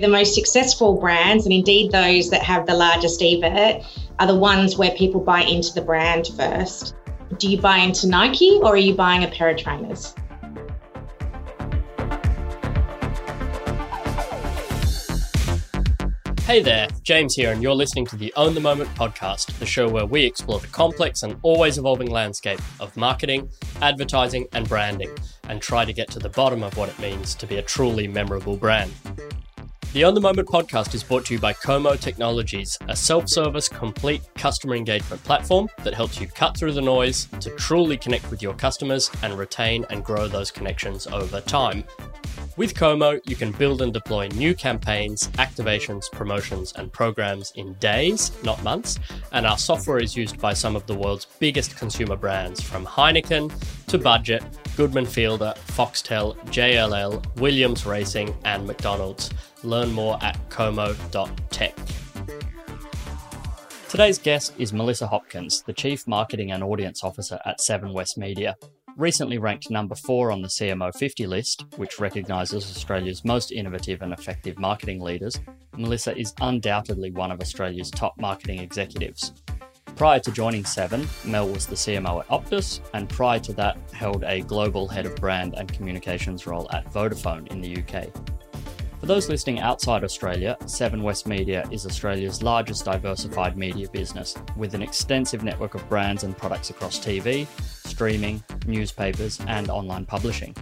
The most successful brands, and indeed those that have the largest EBIT, are the ones where people buy into the brand first. Do you buy into Nike or are you buying a pair of trainers? Hey there, James here, and you're listening to the Own the Moment podcast, the show where we explore the complex and always evolving landscape of marketing, advertising, and branding, and try to get to the bottom of what it means to be a truly memorable brand. The Own the Moment podcast is brought to you by Komo Technologies, a self service, complete customer engagement platform that helps you cut through the noise to truly connect with your customers and retain and grow those connections over time. With Komo, you can build and deploy new campaigns, activations, promotions, and programs in days, not months. And our software is used by some of the world's biggest consumer brands, from Heineken to Budget, Goodman Fielder, Foxtel, JLL, Williams Racing, and McDonald's. Learn more at komo.tech. Today's guest is Melissa Hopkins, the Chief Marketing and Audience Officer at Seven West Media recently ranked number four on the CMO 50 list, which recognises Australia's most innovative and effective marketing leaders, Melissa is undoubtedly one of Australia's top marketing executives. Prior to joining Seven, Mel was the CMO at Optus, and prior to that, held a global head of brand and communications role at Vodafone in the UK. For those listening outside Australia, Seven West Media is Australia's largest diversified media business, with an extensive network of brands and products across TV, streaming, newspapers, and online publishing.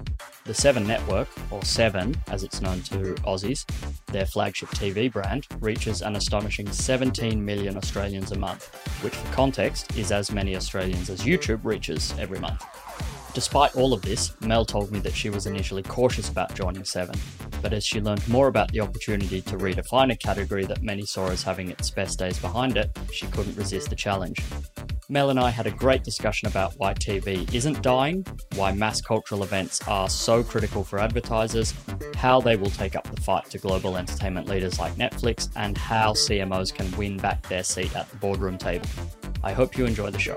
The Seven Network, or Seven as it's known to Aussies, their flagship TV brand, reaches an astonishing 17 million Australians a month, which for context is as many Australians as YouTube reaches every month. Despite all of this, Mel told me that she was initially cautious about joining Seven, but as she learned more about the opportunity to redefine a category that many saw as having its best days behind it, she couldn't resist the challenge. Mel and I had a great discussion about why TV isn't dying, why mass cultural events are so critical for advertisers, how they will take up the fight to global entertainment leaders like Netflix, and how CMOs can win back their seat at the boardroom table. I hope you enjoy the show.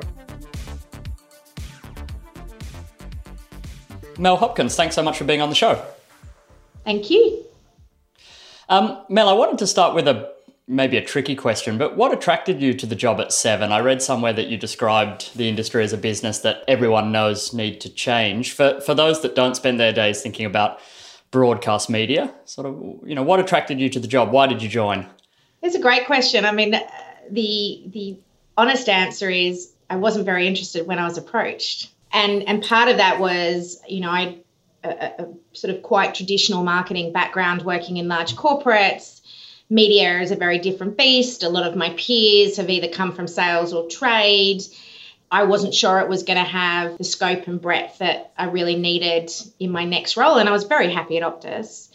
Mel Hopkins, thanks so much for being on the show. Thank you. Um, Mel, I wanted to start with a maybe a tricky question, but what attracted you to the job at Seven? I read somewhere that you described the industry as a business that everyone knows need to change. For for those that don't spend their days thinking about broadcast media, sort of, you know, what attracted you to the job? Why did you join? It's a great question. I mean, the the honest answer is I wasn't very interested when I was approached and and part of that was you know I a, a, sort of quite traditional marketing background working in large corporates. Media is a very different beast. A lot of my peers have either come from sales or trade. I wasn't sure it was going to have the scope and breadth that I really needed in my next role, and I was very happy at Optus.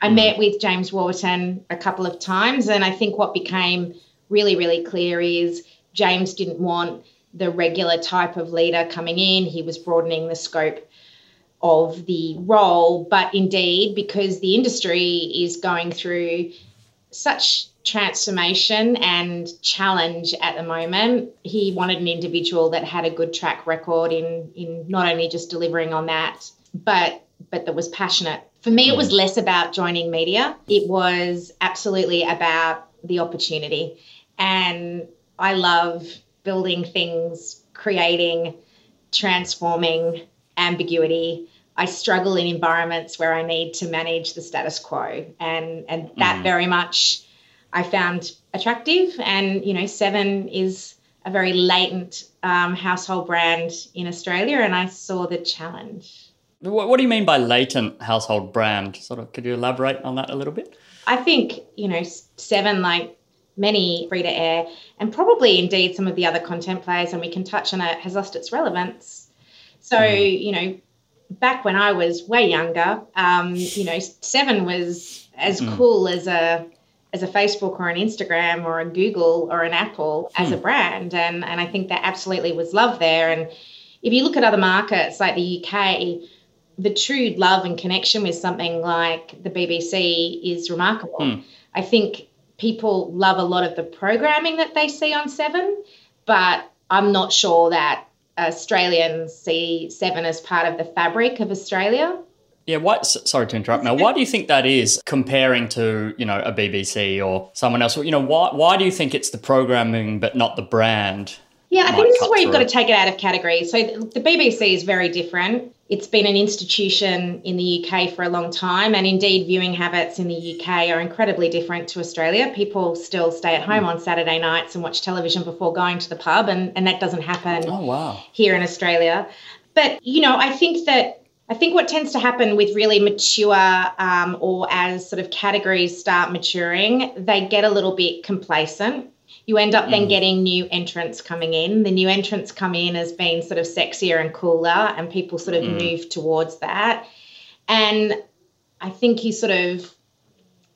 I mm. met with James Warburton a couple of times, and I think what became really, really clear is James didn't want the regular type of leader coming in. He was broadening the scope of the role, but indeed, because the industry is going through such transformation and challenge at the moment, he wanted an individual that had a good track record in in not only just delivering on that, but but that was passionate. For me, it was less about joining media. It was absolutely about the opportunity. And I love building things, creating, transforming ambiguity. I struggle in environments where I need to manage the status quo, and and that mm. very much I found attractive. And you know, Seven is a very latent um, household brand in Australia, and I saw the challenge. What, what do you mean by latent household brand? Sort of, could you elaborate on that a little bit? I think you know, Seven like many free to air, and probably indeed some of the other content players, and we can touch on it, has lost its relevance. So, mm. you know, back when I was way younger, um, you know, Seven was as mm. cool as a as a Facebook or an Instagram or a Google or an Apple as mm. a brand, and and I think that absolutely was love there. And if you look at other markets like the UK, the true love and connection with something like the BBC is remarkable. Mm. I think people love a lot of the programming that they see on Seven, but I'm not sure that Australians see Seven as part of the fabric of Australia. Yeah, why, sorry to interrupt now. Why do you think that is comparing to, you know, a BBC or someone else? You know, why, why do you think it's the programming but not the brand? Yeah, I think this is where you've got to take it out of category. So the BBC is very different. It's been an institution in the UK for a long time, and indeed, viewing habits in the UK are incredibly different to Australia. People still stay at home mm. on Saturday nights and watch television before going to the pub, and, and that doesn't happen oh, wow. here in Australia. But, you know, I think that I think what tends to happen with really mature um, or as sort of categories start maturing, they get a little bit complacent. You end up then mm. getting new entrants coming in. The new entrants come in as being sort of sexier and cooler, and people sort of mm. move towards that. And I think you sort of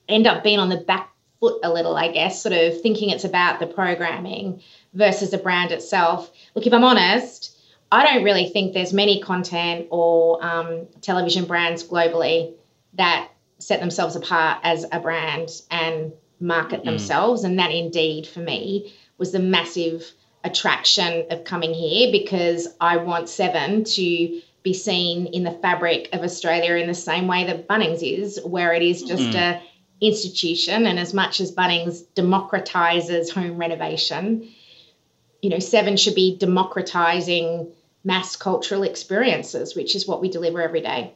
end up being on the back foot a little, I guess, sort of thinking it's about the programming versus the brand itself. Look, if I'm honest, I don't really think there's many content or um, television brands globally that set themselves apart as a brand and market mm. themselves. And that indeed, for me, was the massive attraction of coming here because I want Seven to be seen in the fabric of Australia in the same way that Bunnings is, where it is just mm. a institution. And as much as Bunnings democratizes home renovation, you know, Seven should be democratizing mass cultural experiences, which is what we deliver every day.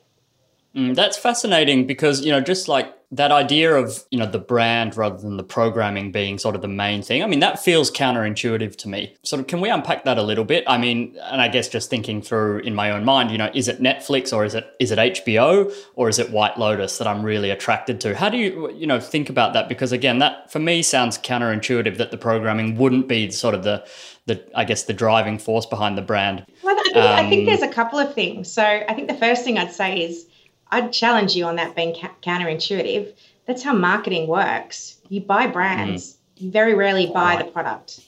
Mm, that's fascinating because, you know, just like that idea of, you know, the brand rather than the programming being sort of the main thing. I mean, that feels counterintuitive to me. Sort of, can we unpack that a little bit? I mean, and I guess just thinking through in my own mind, you know, is it Netflix or is it is it HBO or is it White Lotus that I'm really attracted to? How do you, you know, think about that? Because again, that for me sounds counterintuitive that the programming wouldn't be sort of the the I guess the driving force behind the brand. Well, I think, um, I think there's a couple of things. So I think the first thing I'd say is I'd challenge you on that being ca- counterintuitive. That's how marketing works. You buy brands. Mm. You very rarely buy right. the product.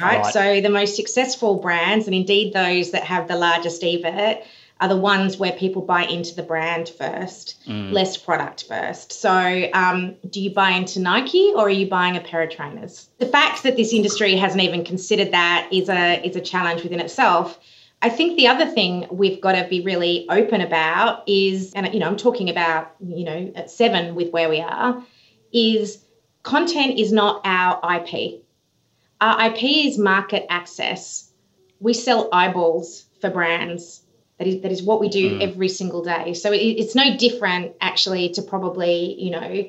Right? right? So the most successful brands, and indeed those that have the largest EBIT, are the ones where people buy into the brand first, mm. less product first. So, um, do you buy into Nike or are you buying a pair of trainers? The fact that this industry hasn't even considered that is a is a challenge within itself. I think the other thing we've got to be really open about is, and you know, I'm talking about you know at seven with where we are, is content is not our IP. Our IP is market access. We sell eyeballs for brands that is that is what we do mm. every single day. So it, it's no different actually to probably you know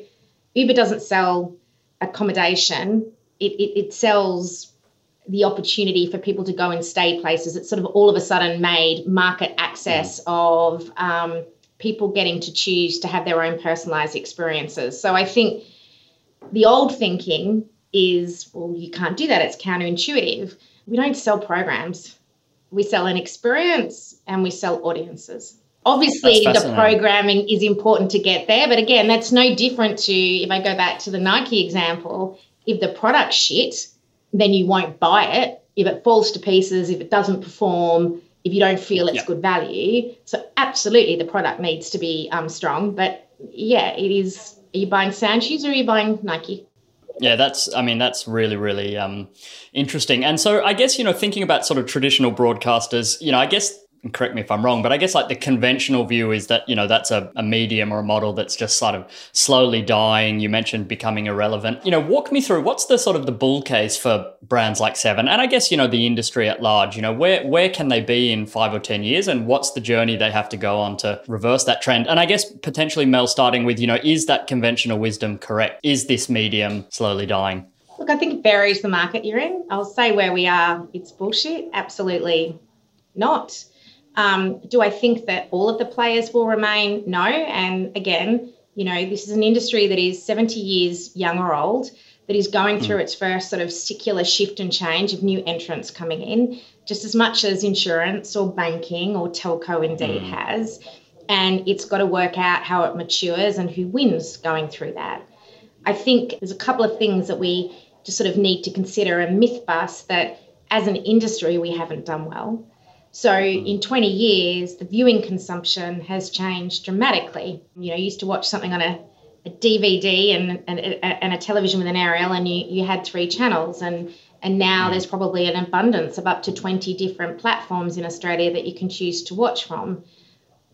Uber doesn't sell accommodation. It, it, it sells the opportunity for people to go and stay places. It's sort of all of a sudden made market access mm. of um, people getting to choose to have their own personalized experiences. So I think the old thinking is, well, you can't do that. It's counterintuitive. We don't sell programs we sell an experience and we sell audiences. Obviously, the programming is important to get there, but again, that's no different to if I go back to the Nike example. If the product's shit, then you won't buy it. If it falls to pieces, if it doesn't perform, if you don't feel it's good value. So, absolutely, the product needs to be um, strong. But yeah, it is. Are you buying sand shoes or are you buying Nike? Yeah, that's, I mean, that's really, really um, interesting. And so I guess, you know, thinking about sort of traditional broadcasters, you know, I guess correct me if I'm wrong, but I guess like the conventional view is that, you know, that's a, a, medium or a model that's just sort of slowly dying. You mentioned becoming irrelevant. You know, walk me through what's the sort of the bull case for brands like Seven and I guess, you know, the industry at large, you know, where, where can they be in five or 10 years and what's the journey they have to go on to reverse that trend? And I guess potentially Mel starting with, you know, is that conventional wisdom correct? Is this medium slowly dying? Look, I think it varies the market you're in. I'll say where we are, it's bullshit. Absolutely not. Um, do I think that all of the players will remain? No. And again, you know, this is an industry that is 70 years young or old, that is going through mm. its first sort of secular shift and change of new entrants coming in, just as much as insurance or banking or telco indeed mm. has. And it's got to work out how it matures and who wins going through that. I think there's a couple of things that we just sort of need to consider and myth bust that as an industry we haven't done well. So in 20 years, the viewing consumption has changed dramatically. You know, you used to watch something on a, a DVD and, and, and, a television with an aerial, and you, you had three channels. And, and now hmm. there's probably an abundance of up to 20 different platforms in Australia that you can choose to watch from.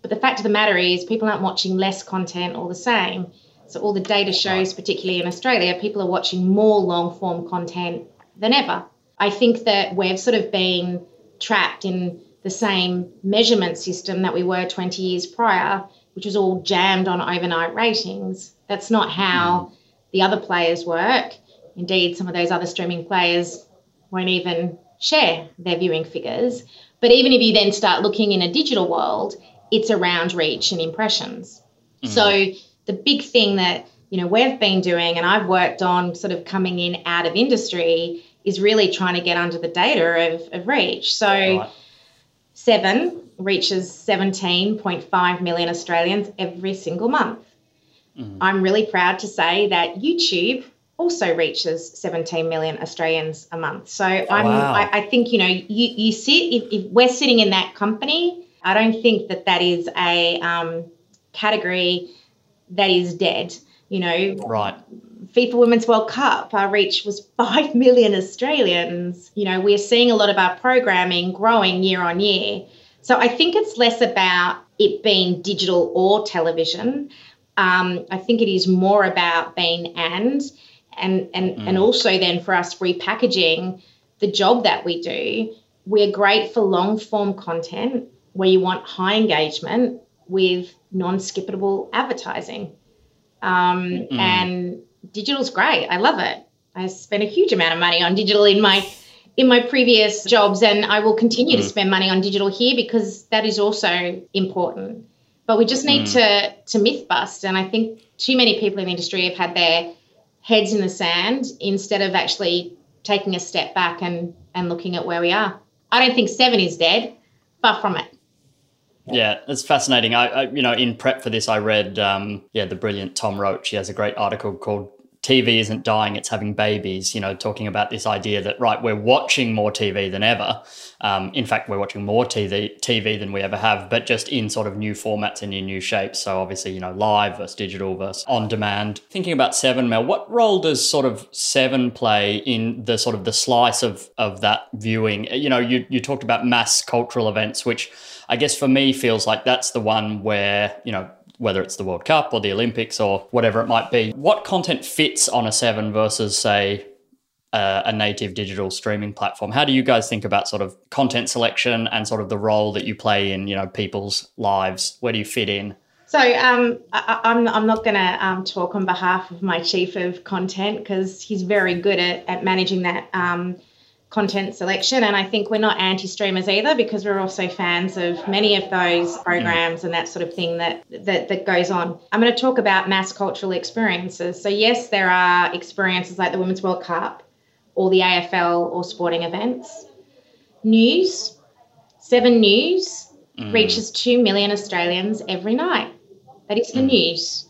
But the fact of the matter is, people aren't watching less content or the same. So, all the data shows, particularly in Australia, people are watching more long form content than ever. I think that we've sort of been trapped in the same measurement system that we were 20 years prior, which was all jammed on overnight ratings. That's not how mm. the other players work. Indeed, some of those other streaming players won't even share their viewing figures. But even if you then start looking in a digital world, it's around reach and impressions. Mm. So the big thing that you know we've been doing, and I've worked on sort of coming in out of industry, is really trying to get under the data of, of reach. So right. Seven reaches 17.5 million Australians every single month. Mm. I'm really proud to say that YouTube also reaches 17 million Australians a month. So I'm, wow. I, I, think, you know, you, you sit, if, if, we're sitting in that company, I don't think that that is a um, category that is dead. You know, right. FIFA Women's World Cup, our reach was 5 million Australians. You know, we're seeing a lot of our programming growing year on year. So I think it's less about it being digital or television. Um, I think it is more about being and and and mm. and also then for us repackaging the job that we do we're great for long form content where you want high engagement with non-skippable advertising um, mm. and digital's great i love it i spent a huge amount of money on digital in my in my previous jobs and i will continue mm. to spend money on digital here because that is also important but we just need mm. to to myth bust and i think too many people in the industry have had their heads in the sand instead of actually taking a step back and, and looking at where we are. I don't think seven is dead, far from it. Yeah, it's fascinating. I, I, you know, in prep for this, I read, um, yeah, the brilliant Tom Roach. He has a great article called TV isn't dying, it's having babies, you know, talking about this idea that, right, we're watching more TV than ever. Um, in fact, we're watching more TV, TV than we ever have, but just in sort of new formats and in new shapes. So obviously, you know, live versus digital versus on demand. Thinking about Seven, Mel, what role does sort of Seven play in the sort of the slice of, of that viewing? You know, you, you talked about mass cultural events, which I guess for me feels like that's the one where, you know, whether it's the World Cup or the Olympics or whatever it might be. What content fits on a seven versus, say, uh, a native digital streaming platform? How do you guys think about sort of content selection and sort of the role that you play in, you know, people's lives? Where do you fit in? So um, I, am I'm, I'm not going to um, talk on behalf of my chief of content because he's very good at, at managing that um, content selection. And I think we're not anti streamers either because we're also fans of many of those programs and that sort of thing that, that, that goes on. I'm going to talk about mass cultural experiences. So, yes, there are experiences like the Women's World Cup or the AFL or sporting events. News, Seven News mm. reaches 2 million Australians every night. That is the mm. news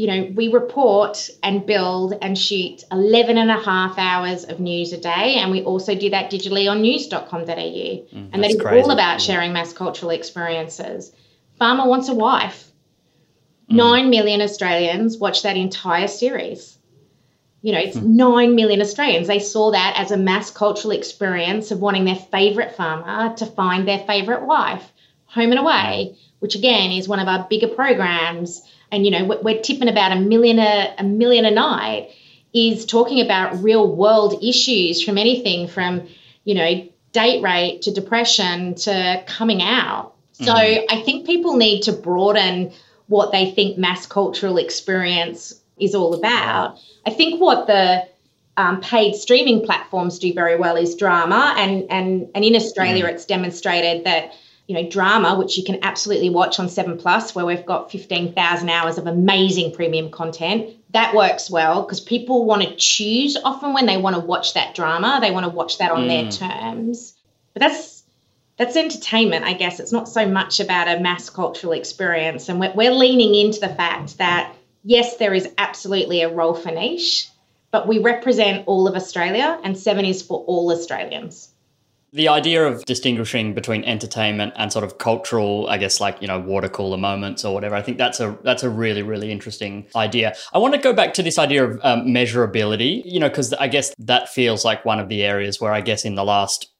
you know, we report and build and shoot 11 and a half hours of news a day. And we also do that digitally on news.com.au. Mm, and that is crazy. all about sharing mass cultural experiences. Farmer Wants a Wife. Mm. Nine million Australians watch that entire series. You know, it's mm. nine million Australians. They saw that as a mass cultural experience of wanting their favourite farmer to find their favourite wife. Home and Away, which again is one of our bigger programs and you know we're tipping about a million a, a million a night is talking about real world issues from anything from you know date rate to depression to coming out so mm. i think people need to broaden what they think mass cultural experience is all about i think what the um, paid streaming platforms do very well is drama and and and in australia mm. it's demonstrated that you know, drama, which you can absolutely watch on 7 Plus, where we've got 15,000 hours of amazing premium content. That works well because people want to choose often when they want to watch that drama, they want to watch that on mm. their terms. But that's that's entertainment, I guess. It's not so much about a mass cultural experience. And we're, we're leaning into the fact that, yes, there is absolutely a role for niche, but we represent all of Australia, and Seven is for all Australians. The idea of distinguishing between entertainment and sort of cultural, I guess, like you know, water cooler moments or whatever. I think that's a that's a really really interesting idea. I want to go back to this idea of um, measurability, you know, because I guess that feels like one of the areas where I guess in the last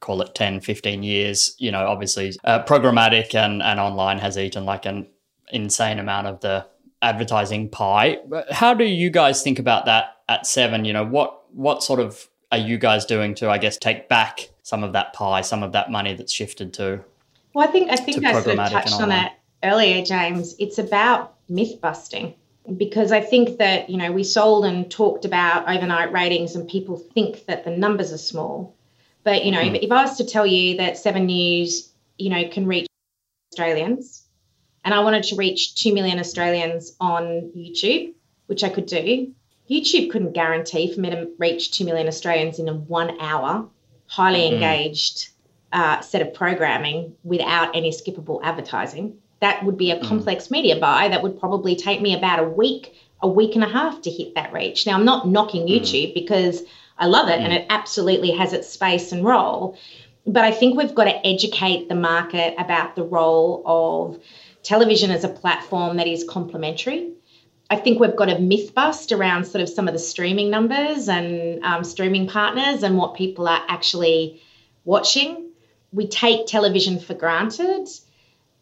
call it 10, 15 years, you know, obviously uh, programmatic and, and online has eaten like an insane amount of the advertising pie. How do you guys think about that at Seven? You know, what what sort of are you guys doing to, I guess, take back some of that pie, some of that money that's shifted to? Well, I think I think I sort of touched on that earlier, James. It's about myth busting because I think that you know we sold and talked about overnight ratings, and people think that the numbers are small. But you know, mm. if, if I was to tell you that Seven News, you know, can reach Australians, and I wanted to reach two million Australians on YouTube, which I could do, YouTube couldn't guarantee for me to reach 2 million Australians in a one hour, highly mm-hmm. engaged uh, set of programming without any skippable advertising. That would be a mm. complex media buy that would probably take me about a week, a week and a half to hit that reach. Now, I'm not knocking mm. YouTube because I love it mm. and it absolutely has its space and role. But I think we've got to educate the market about the role of television as a platform that is complementary I think we've got a myth bust around sort of some of the streaming numbers and um, streaming partners and what people are actually watching. We take television for granted.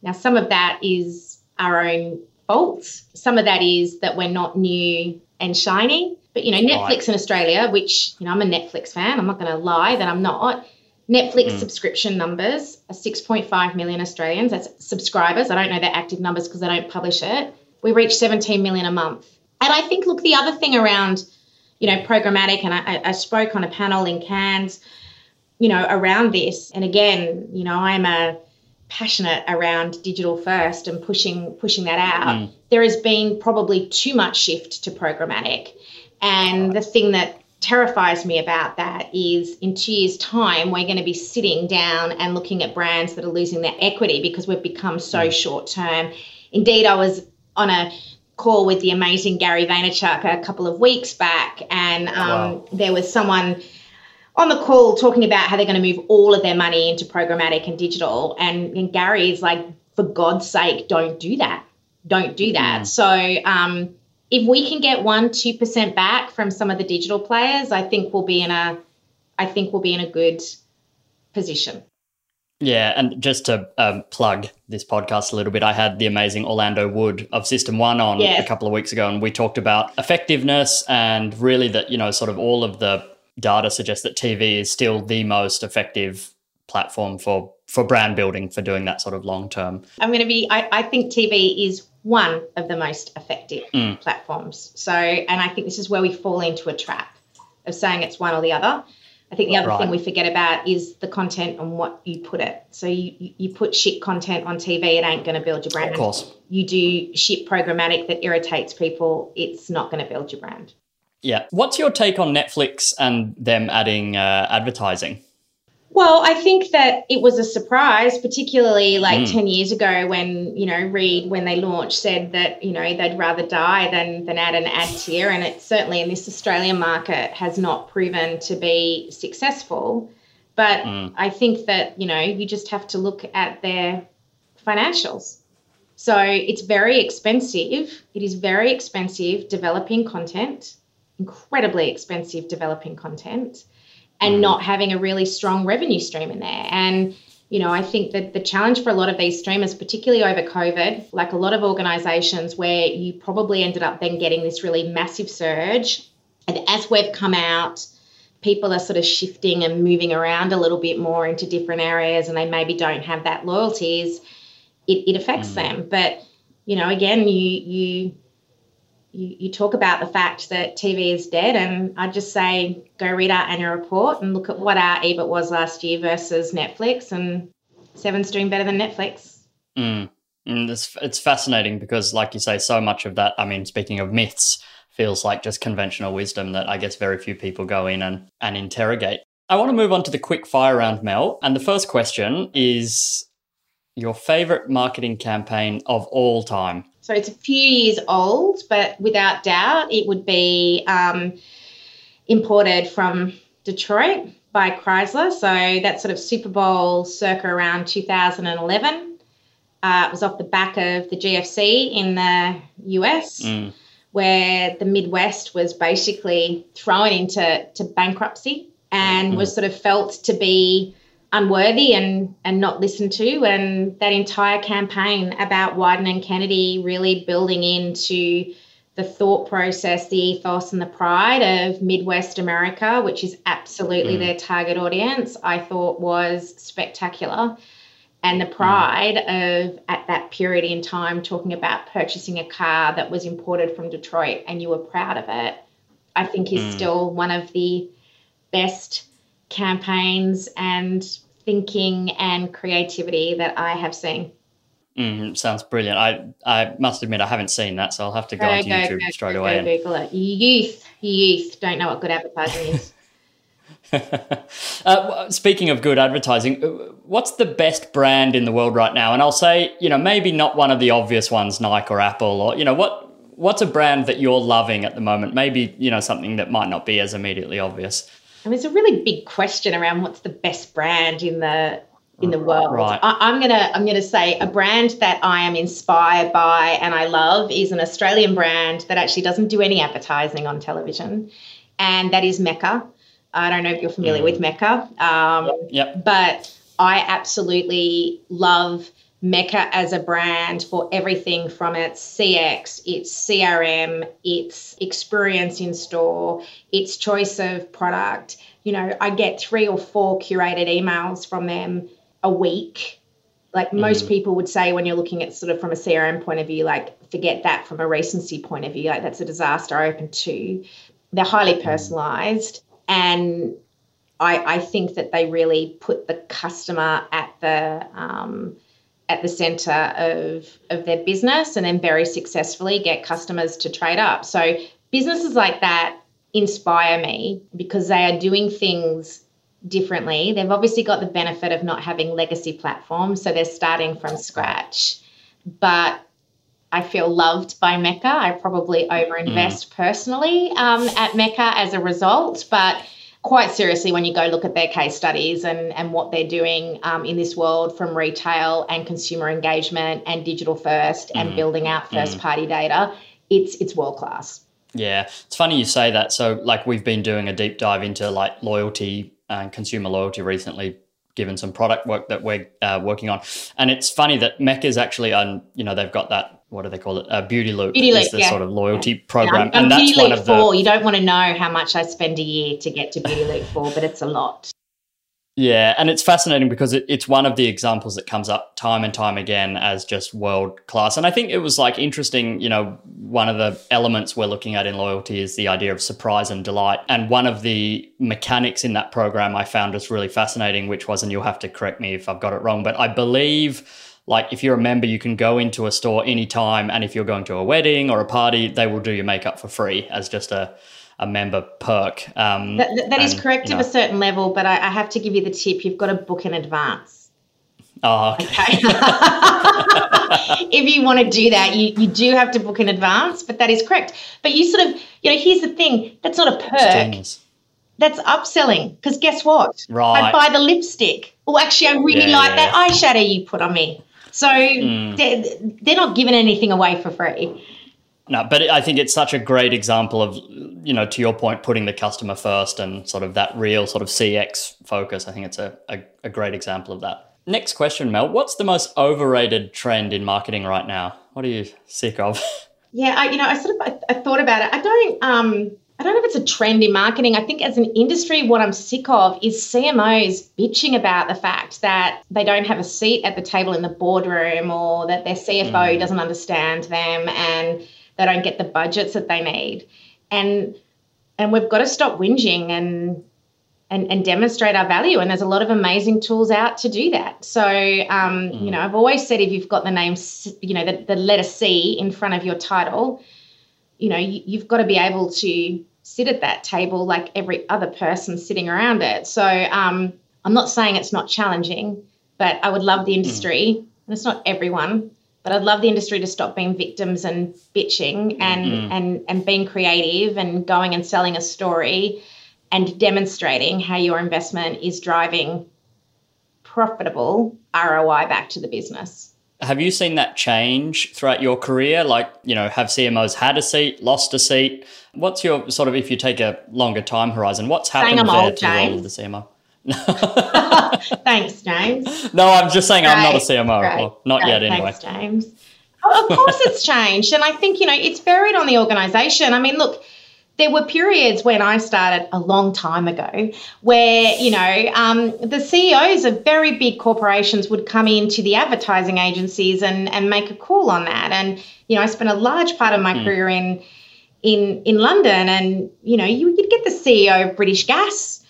Now, some of that is our own fault. Some of that is that we're not new and shiny. But, you know, Netflix in Australia, which, you know, I'm a Netflix fan, I'm not going to lie that I'm not. Netflix mm. subscription numbers are 6.5 million Australians. That's subscribers. I don't know their active numbers because they don't publish it we reach 17 million a month. And I think, look, the other thing around, you know, programmatic, and I, I spoke on a panel in Cairns, you know, around this. And again, you know, I'm a passionate around digital first and pushing pushing that out. Mm. There has been probably too much shift to programmatic. And the thing that terrifies me about that is in two years' time, we're going to be sitting down and looking at brands that are losing their equity because we've become so mm. short term. Indeed, I was on a call with the amazing Gary Vaynerchuk a couple of weeks back, and um, wow. there was someone on the call talking about how they're going to move all of their money into programmatic and digital. And, and Gary is like, for God's sake, don't do that. Don't do that. Mm. So, um, if we can get one, two percent back from some of the digital players, I think we'll be in a, I think we'll be in a good position. Yeah, and just to um, plug this podcast a little bit, I had the amazing Orlando Wood of System One on yeah. a couple of weeks ago, and we talked about effectiveness and really that, you know, sort of all of the data suggests that TV is still the most effective platform for for brand building for doing that sort of long term. I'm going to be, I, I think TV is one of the most effective mm. platforms. So, and I think this is where we fall into a trap of saying it's one or the other. I think the other right. thing we forget about is the content and what you put it. So you you put shit content on TV, it ain't going to build your brand. Of course. You do shit programmatic that irritates people, it's not going to build your brand. Yeah. What's your take on Netflix and them adding uh, advertising? Well, I think that it was a surprise, particularly like mm. 10 years ago when, you know, Reed, when they launched, said that, you know, they'd rather die than, than add an ad tier. And it certainly in this Australian market has not proven to be successful. But mm. I think that, you know, you just have to look at their financials. So it's very expensive. It is very expensive developing content, incredibly expensive developing content and mm. not having a really strong revenue stream in there. And you know, I think that the challenge for a lot of these streamers, particularly over COVID, like a lot of organizations where you probably ended up then getting this really massive surge. And as we've come out, people are sort of shifting and moving around a little bit more into different areas and they maybe don't have that loyalties, it, it affects mm. them. But, you know, again, you you you, you talk about the fact that TV is dead, and I'd just say go read our annual report and look at what our EBIT was last year versus Netflix, and Seven's doing better than Netflix. Mm. Mm, it's, it's fascinating because, like you say, so much of that, I mean, speaking of myths, feels like just conventional wisdom that I guess very few people go in and, and interrogate. I want to move on to the quick fire round, Mel. And the first question is your favorite marketing campaign of all time? So it's a few years old, but without doubt, it would be um, imported from Detroit by Chrysler. So that sort of Super Bowl circa around 2011. Uh, it was off the back of the GFC in the US, mm. where the Midwest was basically thrown into to bankruptcy and mm. was sort of felt to be unworthy and and not listened to and that entire campaign about Wieden and Kennedy really building into the thought process the ethos and the pride of midwest america which is absolutely mm. their target audience i thought was spectacular and the mm. pride mm. of at that period in time talking about purchasing a car that was imported from detroit and you were proud of it i think is mm. still one of the best campaigns and thinking and creativity that I have seen. Mm, sounds brilliant. I I must admit I haven't seen that, so I'll have to go, go onto go, YouTube go, straight away. and... Google it. Youth, youth don't know what good advertising is. uh, speaking of good advertising, uh, what's the best brand in the world right now? And I'll say, you know, maybe not one of the obvious ones, Nike or Apple, or you know, what what's a brand that you're loving at the moment? Maybe you know something that might not be as immediately obvious. I mean, it's a really big question around what's the best brand in the in the world. Right. I, am gonna I'm gonna say a brand that I am inspired by and I love is an Australian brand that actually doesn't do any advertising on television, and that is Mecca. I don't know if you're familiar mm. with Mecca. Um, yep. But I absolutely love Mecca as a brand for everything from its CX, its CRM, its experience in store, its choice of product. You know, I get three or four curated emails from them a week. Like most mm. people would say when you're looking at sort of from a CRM point of view, like forget that from a recency point of view, like that's a disaster. I open two. They're highly mm. personalized and I, I think that they really put the customer at the um, at the center of, of their business and then very successfully get customers to trade up. So businesses like that inspire me because they are doing things differently. They've obviously got the benefit of not having legacy platforms, so they're starting from scratch. But I feel loved by Mecca. I probably overinvest mm. personally um, at Mecca as a result, but quite seriously when you go look at their case studies and, and what they're doing um, in this world from retail and consumer engagement and digital first and mm. building out first mm. party data, it's it's world class. Yeah, it's funny you say that. So, like, we've been doing a deep dive into like loyalty and consumer loyalty recently, given some product work that we're uh, working on, and it's funny that Mecca is actually on. You know, they've got that what do they call it? A Beauty Loop Beauty Loop, is the yeah. sort of loyalty yeah. program, yeah, and that's Beauty one Loop of the. 4, you don't want to know how much I spend a year to get to Beauty Loop Four, but it's a lot. Yeah, and it's fascinating because it, it's one of the examples that comes up time and time again as just world class. And I think it was like interesting, you know, one of the elements we're looking at in loyalty is the idea of surprise and delight. And one of the mechanics in that program I found was really fascinating, which was, and you'll have to correct me if I've got it wrong, but I believe like if you're a member, you can go into a store anytime. And if you're going to a wedding or a party, they will do your makeup for free as just a, a member perk. Um, that, that, and, is correct to know. a certain level, but I, I, have to give you the tip you've got to book in advance. Oh, okay. okay. if you want to do that, you, you do have to book in advance, but that is correct. But you sort of, you know, here's the thing that's not a perk. That's upselling because guess what? Right. I buy the lipstick. Oh, actually, I really yeah, like yeah. that eyeshadow you put on me. So mm. they're, they're not giving anything away for free. No, but I think it's such a great example of, you know, to your point, putting the customer first and sort of that real sort of CX focus. I think it's a, a, a great example of that. Next question, Mel. What's the most overrated trend in marketing right now? What are you sick of? Yeah, I, you know, I sort of I, I thought about it. I don't um I don't know if it's a trend in marketing. I think as an industry, what I'm sick of is CMOs bitching about the fact that they don't have a seat at the table in the boardroom or that their CFO mm. doesn't understand them and they don't get the budgets that they need. And and we've got to stop whinging and and, and demonstrate our value. And there's a lot of amazing tools out to do that. So, um, mm. you know, I've always said if you've got the name, you know, the, the letter C in front of your title, you know, you, you've got to be able to sit at that table like every other person sitting around it. So um, I'm not saying it's not challenging, but I would love the hmm. industry, mm. and it's not everyone, but I'd love the industry to stop being victims and bitching and mm. and and being creative and going and selling a story and demonstrating how your investment is driving profitable ROI back to the business have you seen that change throughout your career? Like, you know, have CMOs had a seat, lost a seat? What's your sort of, if you take a longer time horizon, what's happened there old, to the role of the CMO? Thanks, James. No, I'm just saying I'm not a CMO. Well, not Great. yet, anyway. Thanks, James. of course, it's changed. And I think, you know, it's varied on the organisation. I mean, look, there were periods when I started a long time ago where, you know, um, the CEOs of very big corporations would come into the advertising agencies and, and make a call on that. And, you know, I spent a large part of my mm. career in, in, in London and, you know, you, you'd get the CEO of British Gas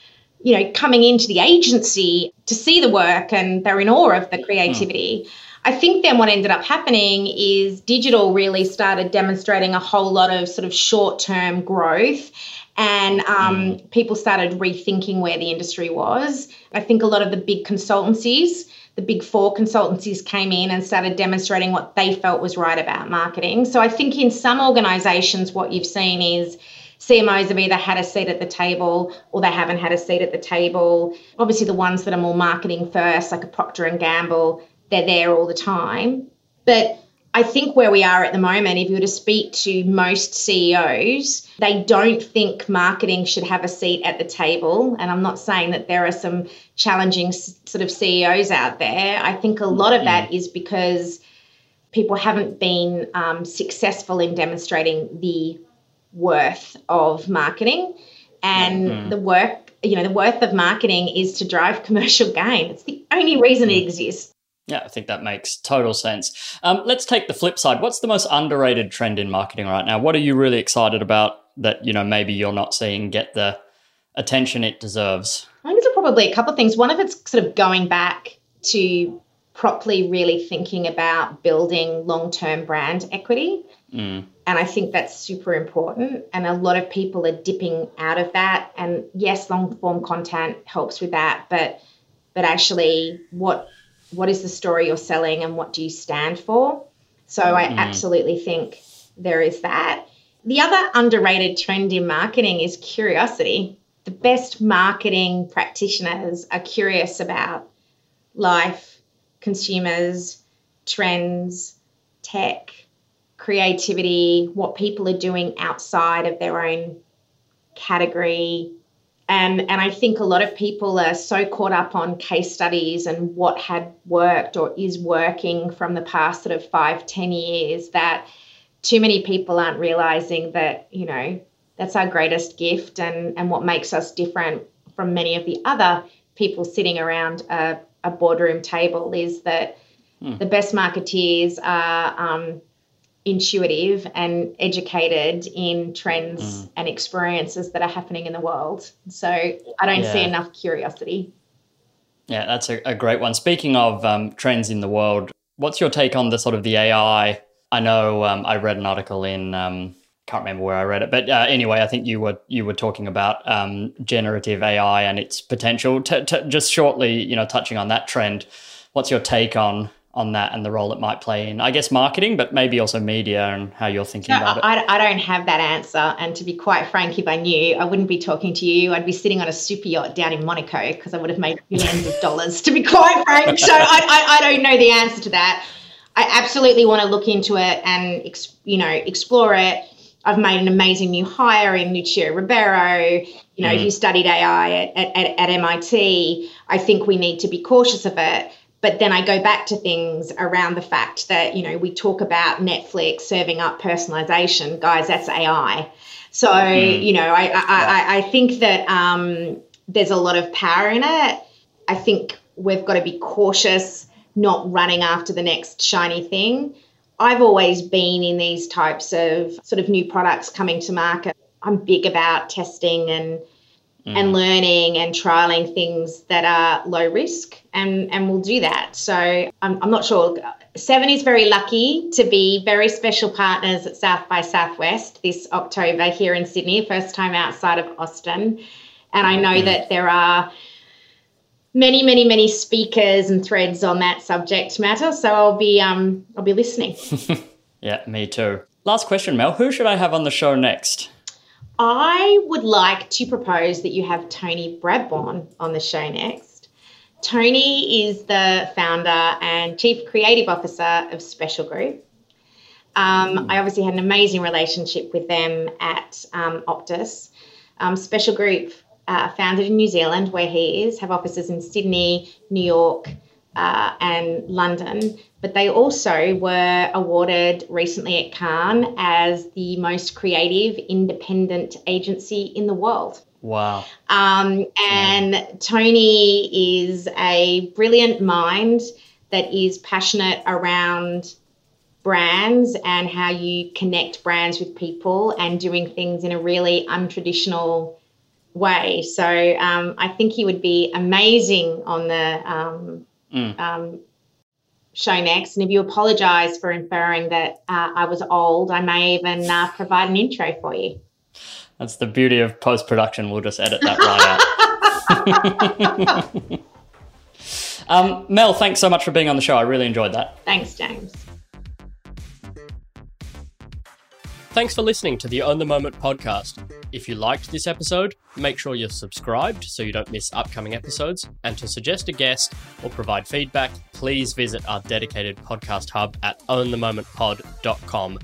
you know, coming into the agency to see the work and they're in awe of the creativity. Mm. I think then what ended up happening is digital really started demonstrating a whole lot of sort of short term growth. And um, mm. people started rethinking where the industry was. I think a lot of the big consultancies, the big four consultancies came in and started demonstrating what they felt was right about marketing. So I think in some organizations, what you've seen is CMOs have either had a seat at the table or they haven't had a seat at the table. Obviously, the ones that are more marketing first, like a Procter and Gamble, they're there all the time. But I think where we are at the moment, if you were to speak to most CEOs, they don't think marketing should have a seat at the table. And I'm not saying that there are some challenging sort of CEOs out there. I think a lot of that is because people haven't been um, successful in demonstrating the worth of marketing. And mm-hmm. the work, you know, the worth of marketing is to drive commercial gain. It's the only reason it mm. exists. Yeah, I think that makes total sense. Um, let's take the flip side. What's the most underrated trend in marketing right now? What are you really excited about that you know maybe you're not seeing get the attention it deserves? I think there's probably a couple of things. One of it's sort of going back to properly really thinking about building long-term brand equity. Mm. And I think that's super important. And a lot of people are dipping out of that. And yes, long form content helps with that, but but actually what what is the story you're selling and what do you stand for? So mm I absolutely think there is that. The other underrated trend in marketing is curiosity. The best marketing practitioners are curious about life, consumers, trends, tech, creativity, what people are doing outside of their own category, and and I think a lot of people are so caught up on case studies and what had worked or is working from the past sort of five ten years that too many people aren't realizing that you know that's our greatest gift and and what makes us different from many of the other people sitting around a, a boardroom table is that hmm. the best marketeers are um, intuitive and educated in trends mm. and experiences that are happening in the world. So I don't yeah. see enough curiosity. Yeah, that's a, a great one. Speaking of um, trends in the world, what's your take on the sort of the AI? I know um, I read an article in um, can't remember where I read it, but uh, anyway, I think you were you were talking about um, generative AI and its potential. T- t- just shortly, you know, touching on that trend, what's your take on on that and the role it might play in, I guess, marketing, but maybe also media and how you're thinking no, about it? I, I don't have that answer. And to be quite frank, if I knew, I wouldn't be talking to you. I'd be sitting on a super yacht down in Monaco because I would have made millions of dollars, to be quite frank. So I, I, I don't know the answer to that. I absolutely want to look into it and, you know, explore it. I've made an amazing new hire in Lucio Ribeiro, you know, mm. who studied AI at, at, at MIT. I think we need to be cautious of it but then I go back to things around the fact that, you know, we talk about Netflix serving up personalization. Guys, that's AI. So, mm. you know, I, I, I, I think that um, there's a lot of power in it. I think we've got to be cautious, not running after the next shiny thing. I've always been in these types of sort of new products coming to market. I'm big about testing and mm. and learning and trialing things that are low risk and and we'll do that. So I'm, I'm not sure. Seven is very lucky to be very special partners at south by southwest this october here in sydney first time outside of austin. And i know mm. that there are many many many speakers and threads on that subject matter. So i'll be um i'll be listening. Yeah me too. Last question mel. Who should i have on the show next I would like to propose that you have Tony Bradbourne on the show next. Tony is the founder and chief creative officer of Special Group. Um, I obviously had an amazing relationship with them at um, Optus. Um, Special Group uh, founded in New Zealand, where he is, have offices in Sydney, New York, uh, and London. But they also were awarded recently at Cannes as the most creative independent agency in the world. Wow. Um, and yeah. Tony is a brilliant mind that is passionate around brands and how you connect brands with people and doing things in a really untraditional way. So um, I think he would be amazing on the um, mm. Show next. And if you apologise for inferring that uh, I was old, I may even uh, provide an intro for you. That's the beauty of post production. We'll just edit that right out. um, Mel, thanks so much for being on the show. I really enjoyed that. Thanks, James. Thanks for listening to the Own the Moment podcast. If you liked this episode, make sure you're subscribed so you don't miss upcoming episodes. And to suggest a guest or provide feedback, please visit our dedicated podcast hub at ownthemomentpod.com